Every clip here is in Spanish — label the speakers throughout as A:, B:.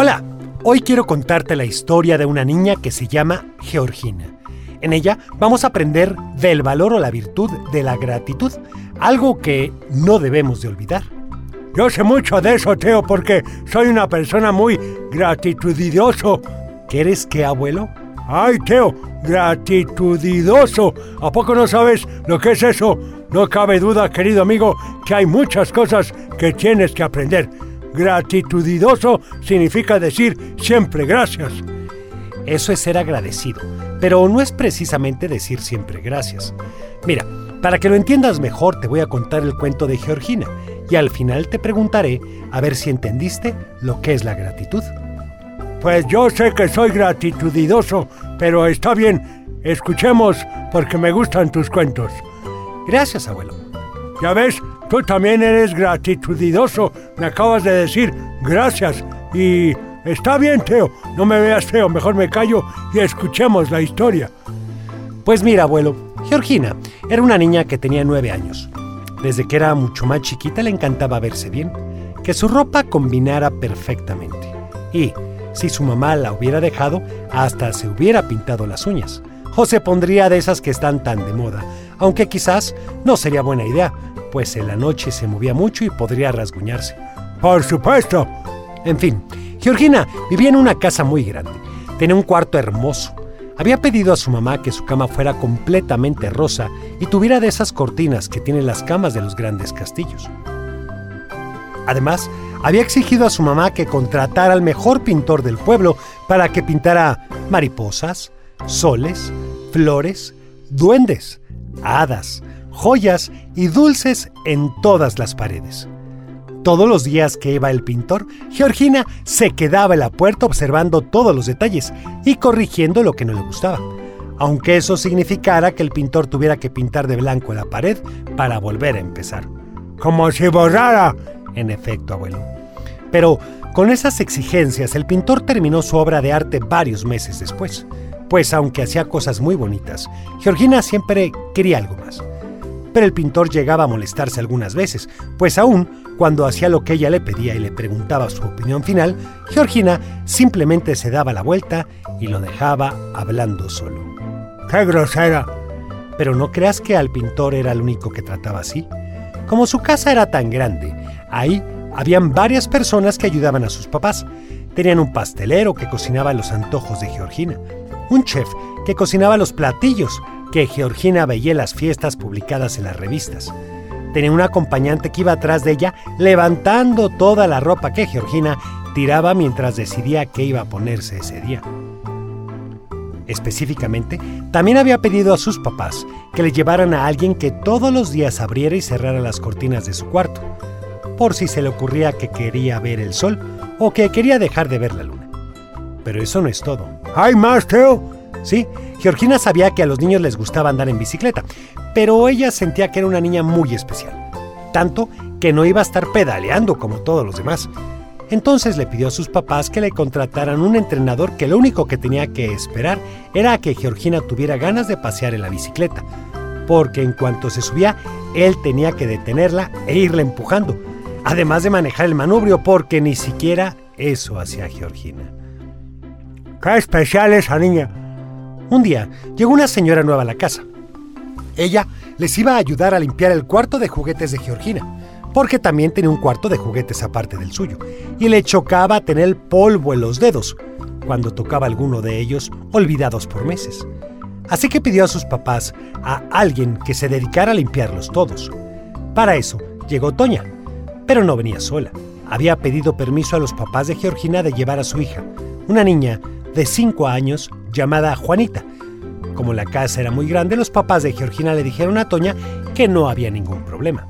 A: Hola, hoy quiero contarte la historia de una niña que se llama Georgina. En ella vamos a aprender del valor o la virtud de la gratitud, algo que no debemos de olvidar.
B: Yo sé mucho de eso, Teo, porque soy una persona muy gratitudidoso.
A: ¿Quieres qué, abuelo?
B: Ay, Teo, gratitudidoso. ¿A poco no sabes lo que es eso? No cabe duda, querido amigo, que hay muchas cosas que tienes que aprender. Gratitudidoso significa decir siempre gracias.
A: Eso es ser agradecido, pero no es precisamente decir siempre gracias. Mira, para que lo entiendas mejor te voy a contar el cuento de Georgina y al final te preguntaré a ver si entendiste lo que es la gratitud.
B: Pues yo sé que soy gratitudidoso, pero está bien, escuchemos porque me gustan tus cuentos.
A: Gracias, abuelo.
B: Ya ves, tú también eres gratitudidoso. Me acabas de decir gracias y está bien, Teo. No me veas feo, mejor me callo y escuchemos la historia.
A: Pues mira, abuelo, Georgina era una niña que tenía nueve años. Desde que era mucho más chiquita le encantaba verse bien, que su ropa combinara perfectamente. Y, si su mamá la hubiera dejado, hasta se hubiera pintado las uñas. O se pondría de esas que están tan de moda, aunque quizás no sería buena idea, pues en la noche se movía mucho y podría rasguñarse.
B: Por supuesto.
A: En fin, Georgina vivía en una casa muy grande. Tenía un cuarto hermoso. Había pedido a su mamá que su cama fuera completamente rosa y tuviera de esas cortinas que tienen las camas de los grandes castillos. Además, había exigido a su mamá que contratara al mejor pintor del pueblo para que pintara mariposas, soles, flores, duendes, hadas, joyas y dulces en todas las paredes. Todos los días que iba el pintor, Georgina se quedaba en la puerta observando todos los detalles y corrigiendo lo que no le gustaba, aunque eso significara que el pintor tuviera que pintar de blanco la pared para volver a empezar.
B: Como si borrara.
A: En efecto, abuelo. Pero con esas exigencias, el pintor terminó su obra de arte varios meses después pues aunque hacía cosas muy bonitas, Georgina siempre quería algo más. Pero el pintor llegaba a molestarse algunas veces, pues aún cuando hacía lo que ella le pedía y le preguntaba su opinión final, Georgina simplemente se daba la vuelta y lo dejaba hablando solo.
B: ¡Qué grosera!
A: Pero no creas que al pintor era el único que trataba así. Como su casa era tan grande, ahí habían varias personas que ayudaban a sus papás. Tenían un pastelero que cocinaba los antojos de Georgina, un chef que cocinaba los platillos que Georgina veía las fiestas publicadas en las revistas. Tenía un acompañante que iba atrás de ella levantando toda la ropa que Georgina tiraba mientras decidía qué iba a ponerse ese día. Específicamente, también había pedido a sus papás que le llevaran a alguien que todos los días abriera y cerrara las cortinas de su cuarto, por si se le ocurría que quería ver el sol o que quería dejar de ver la luna. Pero eso no es todo.
B: ¿Hay más, Teo?
A: Sí, Georgina sabía que a los niños les gustaba andar en bicicleta, pero ella sentía que era una niña muy especial. Tanto que no iba a estar pedaleando como todos los demás. Entonces le pidió a sus papás que le contrataran un entrenador que lo único que tenía que esperar era que Georgina tuviera ganas de pasear en la bicicleta, porque en cuanto se subía, él tenía que detenerla e irla empujando, además de manejar el manubrio, porque ni siquiera eso hacía Georgina.
B: ¡Qué especial esa niña!
A: Un día llegó una señora nueva a la casa. Ella les iba a ayudar a limpiar el cuarto de juguetes de Georgina, porque también tenía un cuarto de juguetes aparte del suyo, y le chocaba tener polvo en los dedos cuando tocaba alguno de ellos olvidados por meses. Así que pidió a sus papás a alguien que se dedicara a limpiarlos todos. Para eso llegó Toña, pero no venía sola. Había pedido permiso a los papás de Georgina de llevar a su hija, una niña de 5 años llamada Juanita. Como la casa era muy grande, los papás de Georgina le dijeron a Toña que no había ningún problema.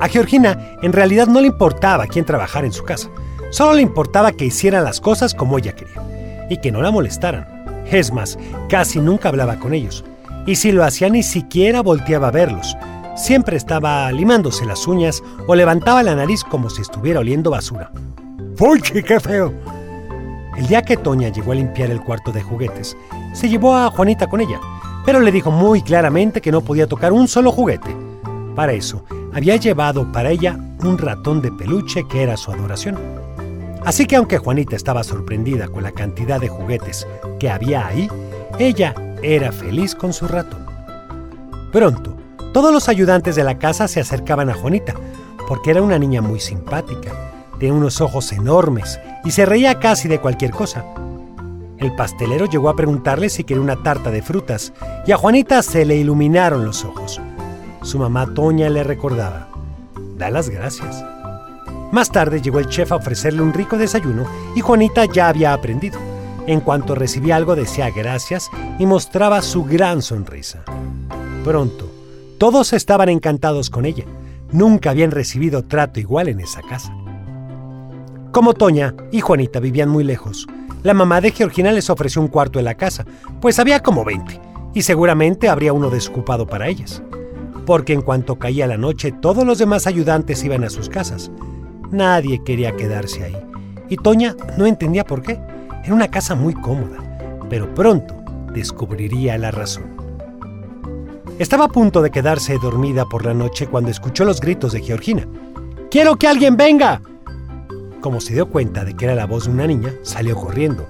A: A Georgina en realidad no le importaba quién trabajara en su casa, solo le importaba que hicieran las cosas como ella quería y que no la molestaran. Es más, casi nunca hablaba con ellos, y si lo hacía ni siquiera volteaba a verlos. Siempre estaba limándose las uñas o levantaba la nariz como si estuviera oliendo basura.
B: ¡Fuchi, qué feo!
A: El día que Toña llegó a limpiar el cuarto de juguetes, se llevó a Juanita con ella, pero le dijo muy claramente que no podía tocar un solo juguete. Para eso, había llevado para ella un ratón de peluche que era su adoración. Así que aunque Juanita estaba sorprendida con la cantidad de juguetes que había ahí, ella era feliz con su ratón. Pronto, todos los ayudantes de la casa se acercaban a Juanita, porque era una niña muy simpática, de unos ojos enormes y se reía casi de cualquier cosa. El pastelero llegó a preguntarle si quería una tarta de frutas y a Juanita se le iluminaron los ojos. Su mamá Toña le recordaba, da las gracias. Más tarde llegó el chef a ofrecerle un rico desayuno y Juanita ya había aprendido. En cuanto recibía algo decía gracias y mostraba su gran sonrisa. Pronto, todos estaban encantados con ella. Nunca habían recibido trato igual en esa casa. Como Toña y Juanita vivían muy lejos, la mamá de Georgina les ofreció un cuarto en la casa, pues había como 20, y seguramente habría uno desocupado para ellas. Porque en cuanto caía la noche, todos los demás ayudantes iban a sus casas. Nadie quería quedarse ahí. Y Toña no entendía por qué. Era una casa muy cómoda, pero pronto descubriría la razón. Estaba a punto de quedarse dormida por la noche cuando escuchó los gritos de Georgina. ¡Quiero que alguien venga! Como se dio cuenta de que era la voz de una niña, salió corriendo,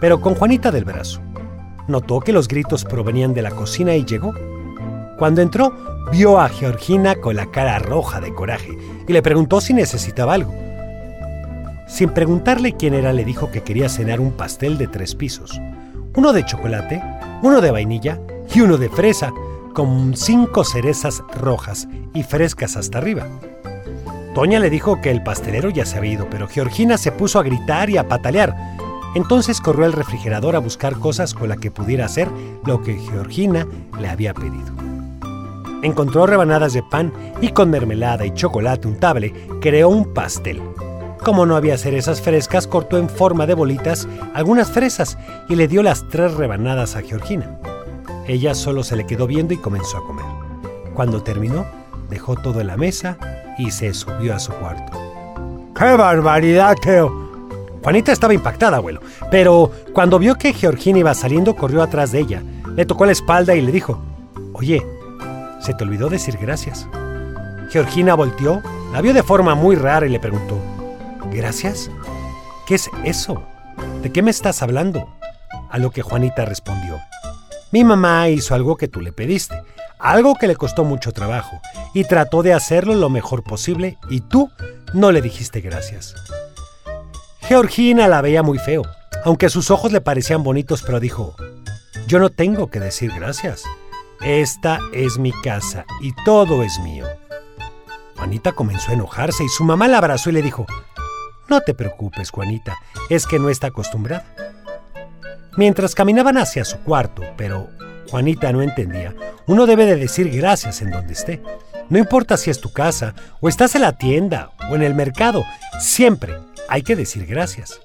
A: pero con Juanita del brazo. Notó que los gritos provenían de la cocina y llegó. Cuando entró, vio a Georgina con la cara roja de coraje y le preguntó si necesitaba algo. Sin preguntarle quién era, le dijo que quería cenar un pastel de tres pisos, uno de chocolate, uno de vainilla y uno de fresa, con cinco cerezas rojas y frescas hasta arriba. Toña le dijo que el pastelero ya se había ido, pero Georgina se puso a gritar y a patalear. Entonces corrió al refrigerador a buscar cosas con las que pudiera hacer lo que Georgina le había pedido. Encontró rebanadas de pan y con mermelada y chocolate untable creó un pastel. Como no había cerezas frescas, cortó en forma de bolitas algunas fresas y le dio las tres rebanadas a Georgina. Ella solo se le quedó viendo y comenzó a comer. Cuando terminó, dejó todo en la mesa y se subió a su cuarto.
B: ¡Qué barbaridad, Teo!
A: Juanita estaba impactada, abuelo, pero cuando vio que Georgina iba saliendo, corrió atrás de ella, le tocó la espalda y le dijo, Oye, se te olvidó decir gracias. Georgina volteó, la vio de forma muy rara y le preguntó, ¿Gracias? ¿Qué es eso? ¿De qué me estás hablando? A lo que Juanita respondió, Mi mamá hizo algo que tú le pediste algo que le costó mucho trabajo, y trató de hacerlo lo mejor posible y tú no le dijiste gracias. Georgina la veía muy feo, aunque sus ojos le parecían bonitos, pero dijo, yo no tengo que decir gracias. Esta es mi casa y todo es mío. Juanita comenzó a enojarse y su mamá la abrazó y le dijo, no te preocupes, Juanita, es que no está acostumbrada. Mientras caminaban hacia su cuarto, pero Juanita no entendía. Uno debe de decir gracias en donde esté. No importa si es tu casa, o estás en la tienda, o en el mercado, siempre hay que decir gracias.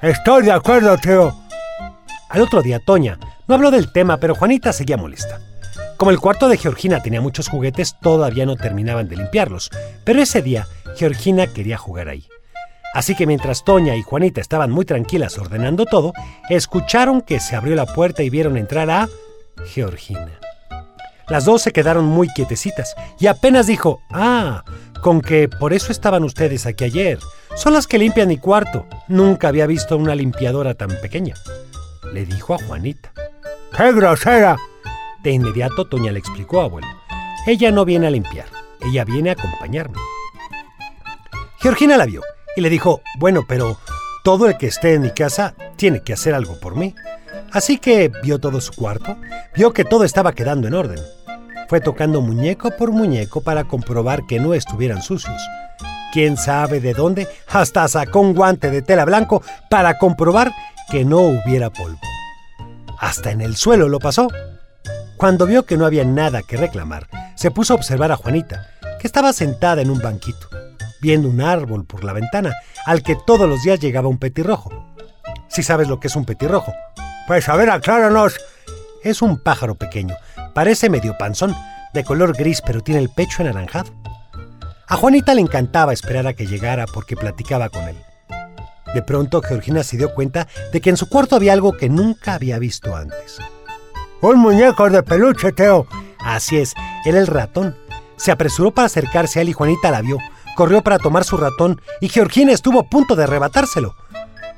B: Estoy de acuerdo, Teo.
A: Al otro día, Toña no habló del tema, pero Juanita seguía molesta. Como el cuarto de Georgina tenía muchos juguetes, todavía no terminaban de limpiarlos, pero ese día Georgina quería jugar ahí. Así que mientras Toña y Juanita estaban muy tranquilas ordenando todo, escucharon que se abrió la puerta y vieron entrar a Georgina. Las dos se quedaron muy quietecitas y apenas dijo, ah, con que por eso estaban ustedes aquí ayer. Son las que limpian mi cuarto. Nunca había visto una limpiadora tan pequeña. Le dijo a Juanita.
B: ¡Qué grosera!
A: De inmediato Toña le explicó a abuelo. Ella no viene a limpiar, ella viene a acompañarme. Georgina la vio y le dijo, bueno, pero todo el que esté en mi casa tiene que hacer algo por mí. Así que vio todo su cuarto, vio que todo estaba quedando en orden. Fue tocando muñeco por muñeco para comprobar que no estuvieran sucios. Quién sabe de dónde, hasta sacó un guante de tela blanco para comprobar que no hubiera polvo. Hasta en el suelo lo pasó. Cuando vio que no había nada que reclamar, se puso a observar a Juanita, que estaba sentada en un banquito viendo un árbol por la ventana, al que todos los días llegaba un petirrojo. Si sabes lo que es un petirrojo.
B: Pues a ver, acláranos.
A: Es un pájaro pequeño, parece medio panzón, de color gris pero tiene el pecho anaranjado. A Juanita le encantaba esperar a que llegara porque platicaba con él. De pronto Georgina se dio cuenta de que en su cuarto había algo que nunca había visto antes.
B: Un muñeco de peluche, Teo.
A: Así es, era el ratón. Se apresuró para acercarse a él y Juanita la vio, corrió para tomar su ratón y Georgina estuvo a punto de arrebatárselo.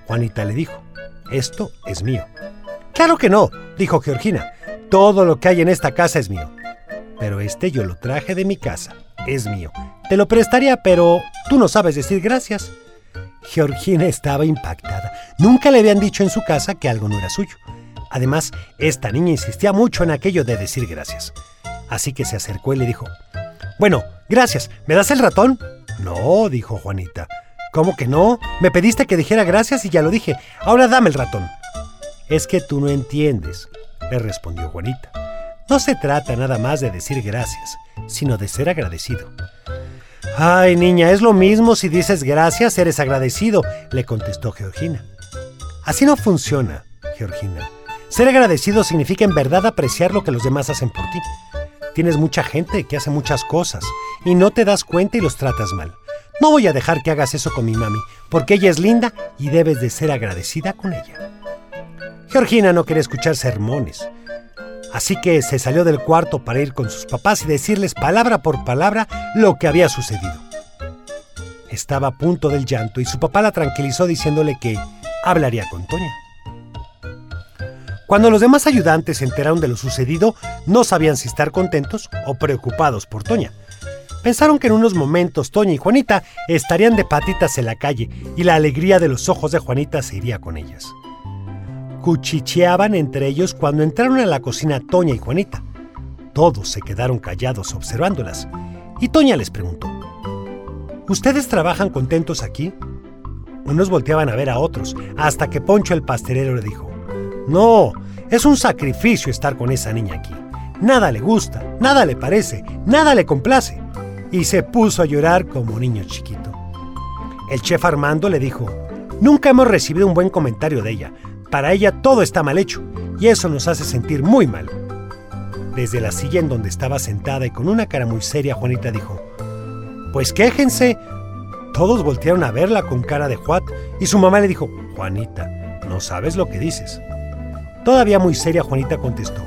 A: Juanita le dijo, esto es mío. Claro que no, dijo Georgina. Todo lo que hay en esta casa es mío. Pero este yo lo traje de mi casa. Es mío. Te lo prestaría, pero tú no sabes decir gracias. Georgina estaba impactada. Nunca le habían dicho en su casa que algo no era suyo. Además, esta niña insistía mucho en aquello de decir gracias. Así que se acercó y le dijo, Bueno, gracias, ¿me das el ratón? No, dijo Juanita. ¿Cómo que no? Me pediste que dijera gracias y ya lo dije. Ahora dame el ratón. Es que tú no entiendes, le respondió Juanita. No se trata nada más de decir gracias, sino de ser agradecido. Ay, niña, es lo mismo si dices gracias, eres agradecido, le contestó Georgina. Así no funciona, Georgina. Ser agradecido significa en verdad apreciar lo que los demás hacen por ti. Tienes mucha gente que hace muchas cosas y no te das cuenta y los tratas mal. No voy a dejar que hagas eso con mi mami, porque ella es linda y debes de ser agradecida con ella. Georgina no quería escuchar sermones, así que se salió del cuarto para ir con sus papás y decirles palabra por palabra lo que había sucedido. Estaba a punto del llanto y su papá la tranquilizó diciéndole que hablaría con Toña. Cuando los demás ayudantes se enteraron de lo sucedido, no sabían si estar contentos o preocupados por Toña. Pensaron que en unos momentos Toña y Juanita estarían de patitas en la calle y la alegría de los ojos de Juanita se iría con ellas cuchicheaban entre ellos cuando entraron a la cocina Toña y Juanita. Todos se quedaron callados observándolas, y Toña les preguntó, ¿Ustedes trabajan contentos aquí? Unos volteaban a ver a otros, hasta que Poncho el pastelero le dijo, No, es un sacrificio estar con esa niña aquí. Nada le gusta, nada le parece, nada le complace. Y se puso a llorar como niño chiquito. El chef Armando le dijo, Nunca hemos recibido un buen comentario de ella. Para ella todo está mal hecho y eso nos hace sentir muy mal. Desde la silla en donde estaba sentada y con una cara muy seria, Juanita dijo, Pues quéjense. Todos voltearon a verla con cara de Juat y su mamá le dijo, Juanita, no sabes lo que dices. Todavía muy seria, Juanita contestó,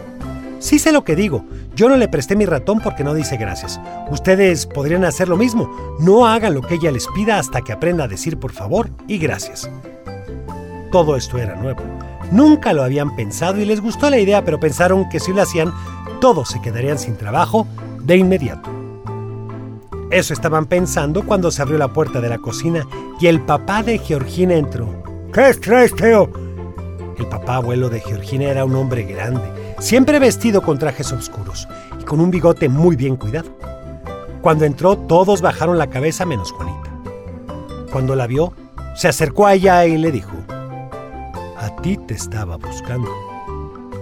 A: Sí sé lo que digo, yo no le presté mi ratón porque no dice gracias. Ustedes podrían hacer lo mismo, no hagan lo que ella les pida hasta que aprenda a decir por favor y gracias. Todo esto era nuevo. Nunca lo habían pensado y les gustó la idea, pero pensaron que si lo hacían, todos se quedarían sin trabajo de inmediato. Eso estaban pensando cuando se abrió la puerta de la cocina y el papá de Georgina entró.
B: ¿Qué traes, Teo?
A: El papá abuelo de Georgina era un hombre grande, siempre vestido con trajes oscuros y con un bigote muy bien cuidado. Cuando entró, todos bajaron la cabeza menos Juanita. Cuando la vio, se acercó a ella y le dijo, a ti te estaba buscando.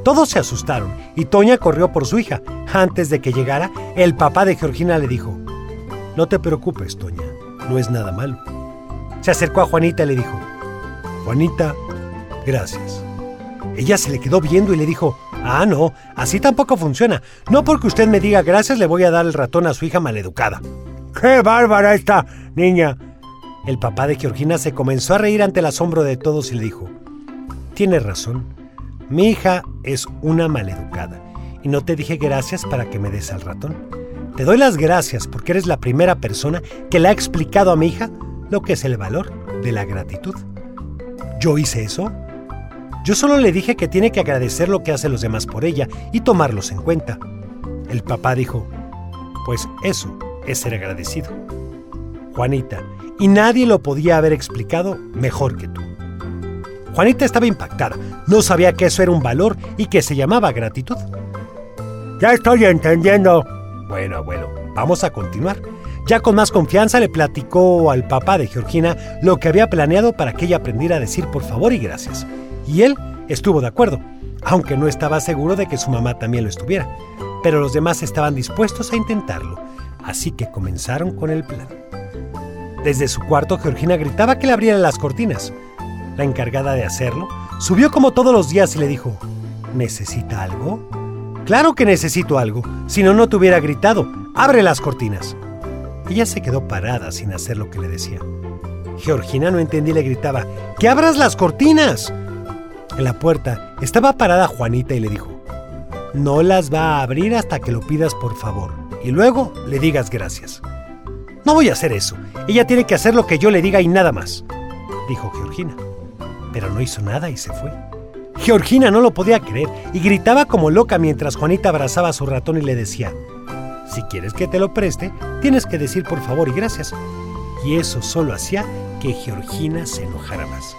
A: Todos se asustaron y Toña corrió por su hija. Antes de que llegara, el papá de Georgina le dijo, No te preocupes, Toña, no es nada malo. Se acercó a Juanita y le dijo, Juanita, gracias. Ella se le quedó viendo y le dijo, Ah, no, así tampoco funciona. No porque usted me diga gracias le voy a dar el ratón a su hija maleducada.
B: ¡Qué bárbara esta niña!
A: El papá de Georgina se comenzó a reír ante el asombro de todos y le dijo, Tienes razón. Mi hija es una maleducada y no te dije gracias para que me des al ratón. Te doy las gracias porque eres la primera persona que le ha explicado a mi hija lo que es el valor de la gratitud. ¿Yo hice eso? Yo solo le dije que tiene que agradecer lo que hacen los demás por ella y tomarlos en cuenta. El papá dijo, pues eso es ser agradecido. Juanita, y nadie lo podía haber explicado mejor que tú. Juanita estaba impactada. No sabía que eso era un valor y que se llamaba gratitud.
B: Ya estoy entendiendo.
A: Bueno, bueno, vamos a continuar. Ya con más confianza le platicó al papá de Georgina lo que había planeado para que ella aprendiera a decir por favor y gracias. Y él estuvo de acuerdo, aunque no estaba seguro de que su mamá también lo estuviera. Pero los demás estaban dispuestos a intentarlo, así que comenzaron con el plan. Desde su cuarto, Georgina gritaba que le abrieran las cortinas la encargada de hacerlo, subió como todos los días y le dijo, ¿necesita algo? Claro que necesito algo, si no, no te hubiera gritado, abre las cortinas. Ella se quedó parada sin hacer lo que le decía. Georgina no entendía y le gritaba, ¡que abras las cortinas! En la puerta estaba parada Juanita y le dijo, no las va a abrir hasta que lo pidas por favor y luego le digas gracias. No voy a hacer eso. Ella tiene que hacer lo que yo le diga y nada más, dijo Georgina. Pero no hizo nada y se fue. Georgina no lo podía creer y gritaba como loca mientras Juanita abrazaba a su ratón y le decía, si quieres que te lo preste, tienes que decir por favor y gracias. Y eso solo hacía que Georgina se enojara más.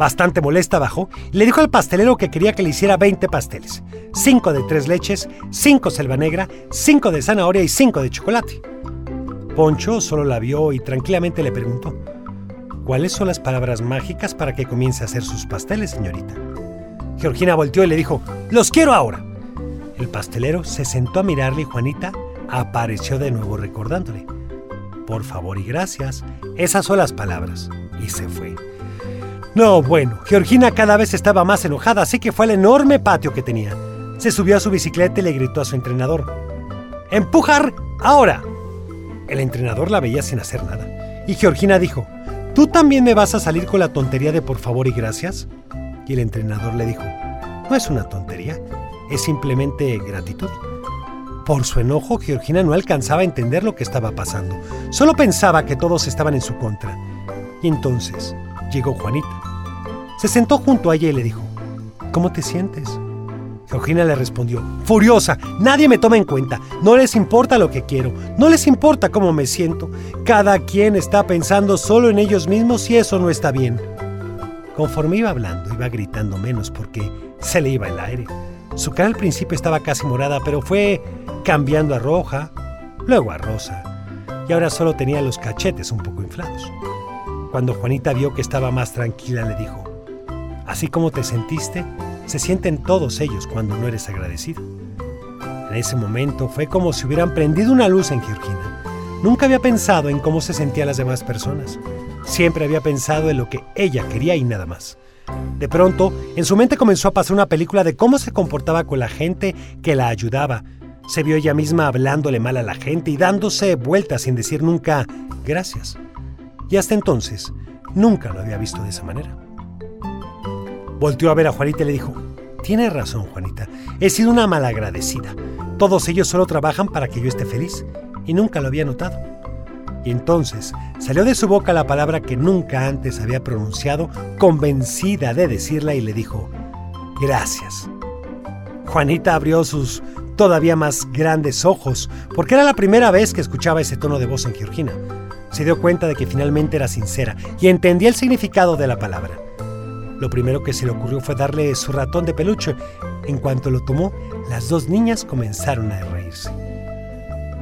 A: Bastante molesta bajó y le dijo al pastelero que quería que le hiciera 20 pasteles. 5 de tres leches, 5 selva negra, 5 de zanahoria y 5 de chocolate. Poncho solo la vio y tranquilamente le preguntó, ¿cuáles son las palabras mágicas para que comience a hacer sus pasteles, señorita? Georgina volteó y le dijo, los quiero ahora. El pastelero se sentó a mirarle y Juanita apareció de nuevo recordándole, por favor y gracias, esas son las palabras. Y se fue. No, bueno, Georgina cada vez estaba más enojada, así que fue al enorme patio que tenía. Se subió a su bicicleta y le gritó a su entrenador, ¡Empujar! ¡Ahora! El entrenador la veía sin hacer nada. Y Georgina dijo, ¿tú también me vas a salir con la tontería de por favor y gracias? Y el entrenador le dijo, no es una tontería, es simplemente gratitud. Por su enojo, Georgina no alcanzaba a entender lo que estaba pasando. Solo pensaba que todos estaban en su contra. Y entonces llegó Juanita. Se sentó junto a ella y le dijo, ¿cómo te sientes? Georgina le respondió, furiosa, nadie me toma en cuenta, no les importa lo que quiero, no les importa cómo me siento, cada quien está pensando solo en ellos mismos y eso no está bien. Conforme iba hablando, iba gritando menos porque se le iba el aire. Su cara al principio estaba casi morada, pero fue cambiando a roja, luego a rosa, y ahora solo tenía los cachetes un poco inflados. Cuando Juanita vio que estaba más tranquila, le dijo, Así como te sentiste, se sienten todos ellos cuando no eres agradecido. En ese momento fue como si hubieran prendido una luz en Georgina. Nunca había pensado en cómo se sentían las demás personas. Siempre había pensado en lo que ella quería y nada más. De pronto, en su mente comenzó a pasar una película de cómo se comportaba con la gente que la ayudaba. Se vio ella misma hablándole mal a la gente y dándose vueltas sin decir nunca gracias. Y hasta entonces, nunca lo había visto de esa manera. Volteó a ver a Juanita y le dijo, Tienes razón, Juanita. He sido una malagradecida. Todos ellos solo trabajan para que yo esté feliz. Y nunca lo había notado. Y entonces salió de su boca la palabra que nunca antes había pronunciado, convencida de decirla, y le dijo, Gracias. Juanita abrió sus todavía más grandes ojos, porque era la primera vez que escuchaba ese tono de voz en Georgina. Se dio cuenta de que finalmente era sincera y entendía el significado de la palabra. Lo primero que se le ocurrió fue darle su ratón de peluche. En cuanto lo tomó, las dos niñas comenzaron a reírse.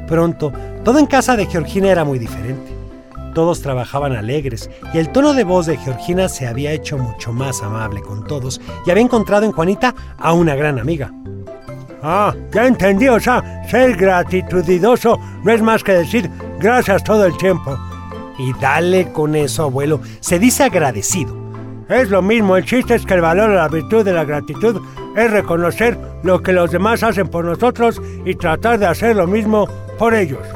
A: Pronto, todo en casa de Georgina era muy diferente. Todos trabajaban alegres y el tono de voz de Georgina se había hecho mucho más amable con todos y había encontrado en Juanita a una gran amiga.
B: Ah, ya entendí, o sea, ser gratitudidoso no es más que decir gracias todo el tiempo.
A: Y dale con eso, abuelo, se dice agradecido.
B: Es lo mismo, el chiste es que el valor de la virtud de la gratitud es reconocer lo que los demás hacen por nosotros y tratar de hacer lo mismo por ellos.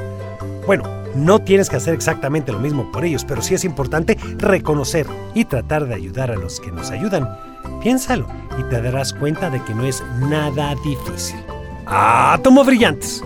A: Bueno, no tienes que hacer exactamente lo mismo por ellos, pero sí es importante reconocer y tratar de ayudar a los que nos ayudan. Piénsalo y te darás cuenta de que no es nada difícil. ¡Átomos brillantes!